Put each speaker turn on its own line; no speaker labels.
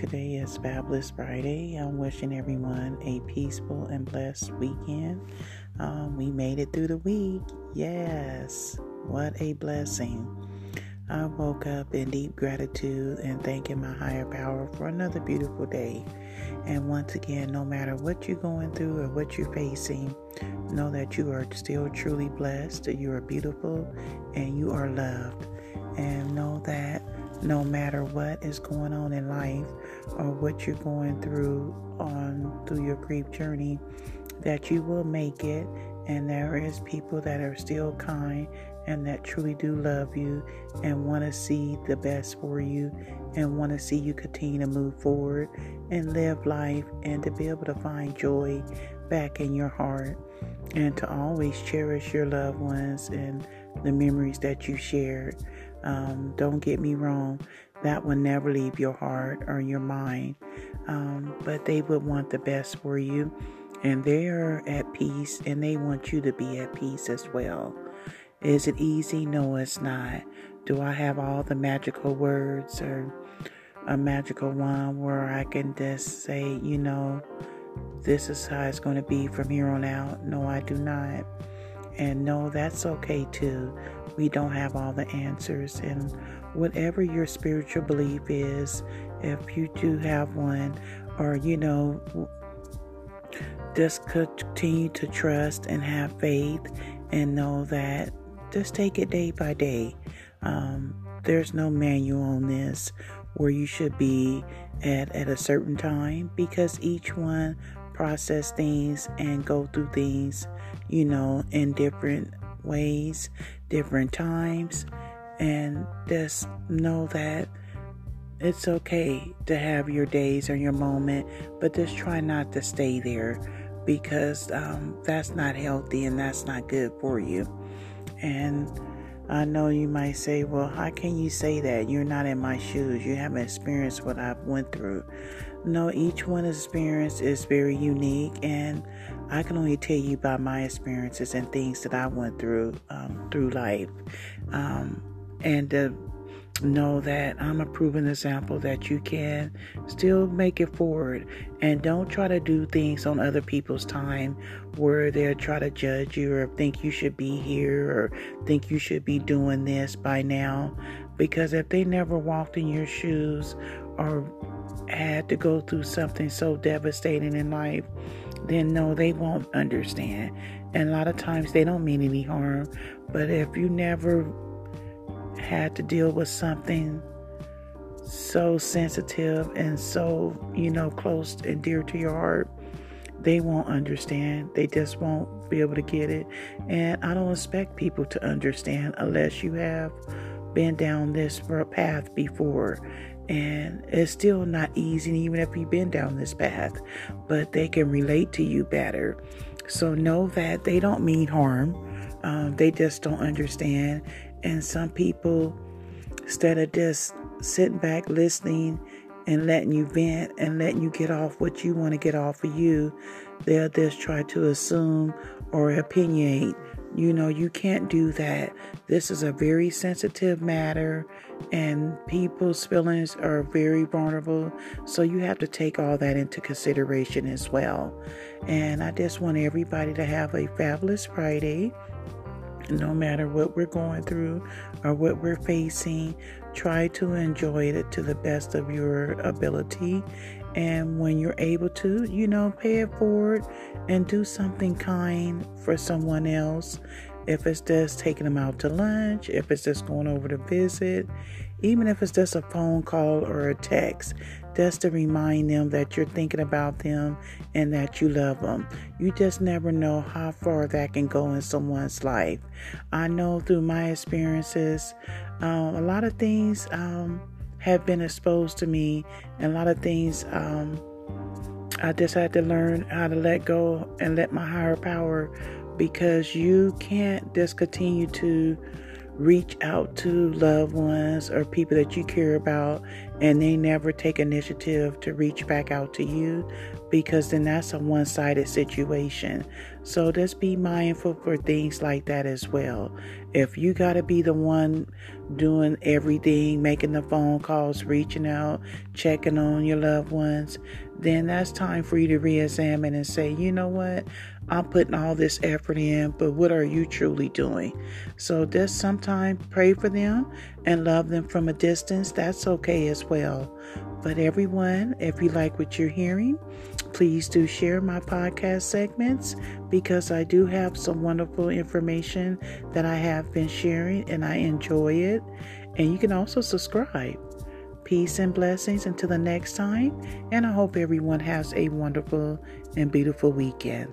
Today is Fabulous Friday. I'm wishing everyone a peaceful and blessed weekend. Um, we made it through the week. Yes, what a blessing. I woke up in deep gratitude and thanking my higher power for another beautiful day. And once again, no matter what you're going through or what you're facing, know that you are still truly blessed, you are beautiful, and you are loved. And know that no matter what is going on in life or what you're going through on through your grief journey that you will make it. And there is people that are still kind and that truly do love you and want to see the best for you and want to see you continue to move forward and live life and to be able to find joy back in your heart and to always cherish your loved ones and the memories that you shared. Um, don't get me wrong, that will never leave your heart or your mind. Um, but they would want the best for you, and they are at peace, and they want you to be at peace as well. Is it easy? No, it's not. Do I have all the magical words or a magical wand where I can just say, you know, this is how it's going to be from here on out? No, I do not. And no, that's okay too we don't have all the answers. And whatever your spiritual belief is, if you do have one, or you know, just continue to trust and have faith and know that just take it day by day. Um, there's no manual on this where you should be at at a certain time because each one process things and go through things, you know, in different ways, different times, and just know that it's okay to have your days or your moment, but just try not to stay there because um, that's not healthy and that's not good for you. And I know you might say, well, how can you say that? You're not in my shoes. You haven't experienced what I've went through. No, each one's experience is very unique, and I can only tell you about my experiences and things that I went through um, through life, um, and to know that I'm a proven example that you can still make it forward, and don't try to do things on other people's time where they'll try to judge you or think you should be here or think you should be doing this by now, because if they never walked in your shoes or had to go through something so devastating in life, then no, they won't understand. And a lot of times they don't mean any harm. But if you never had to deal with something so sensitive and so, you know, close and dear to your heart, they won't understand. They just won't be able to get it. And I don't expect people to understand unless you have been down this path before and it's still not easy, even if you've been down this path, but they can relate to you better. So know that they don't mean harm, um, they just don't understand. And some people, instead of just sitting back listening and letting you vent and letting you get off what you want to get off of you, they'll just try to assume or opinionate you know, you can't do that. This is a very sensitive matter, and people's feelings are very vulnerable. So you have to take all that into consideration as well. And I just want everybody to have a fabulous Friday. No matter what we're going through or what we're facing, try to enjoy it to the best of your ability and when you're able to, you know, pay it forward and do something kind for someone else. If it's just taking them out to lunch, if it's just going over to visit, even if it's just a phone call or a text, just to remind them that you're thinking about them and that you love them. You just never know how far that can go in someone's life. I know through my experiences, um, a lot of things. Um, have been exposed to me, and a lot of things um, I just had to learn how to let go and let my higher power because you can't just continue to reach out to loved ones or people that you care about and they never take initiative to reach back out to you because then that's a one sided situation. So just be mindful for things like that as well. If you got to be the one doing everything, making the phone calls, reaching out, checking on your loved ones, then that's time for you to re examine and say, you know what? I'm putting all this effort in, but what are you truly doing? So just sometimes pray for them and love them from a distance. That's okay as well. But everyone, if you like what you're hearing, please do share my podcast segments because I do have some wonderful information that I have been sharing and I enjoy it. And you can also subscribe. Peace and blessings until the next time. And I hope everyone has a wonderful and beautiful weekend.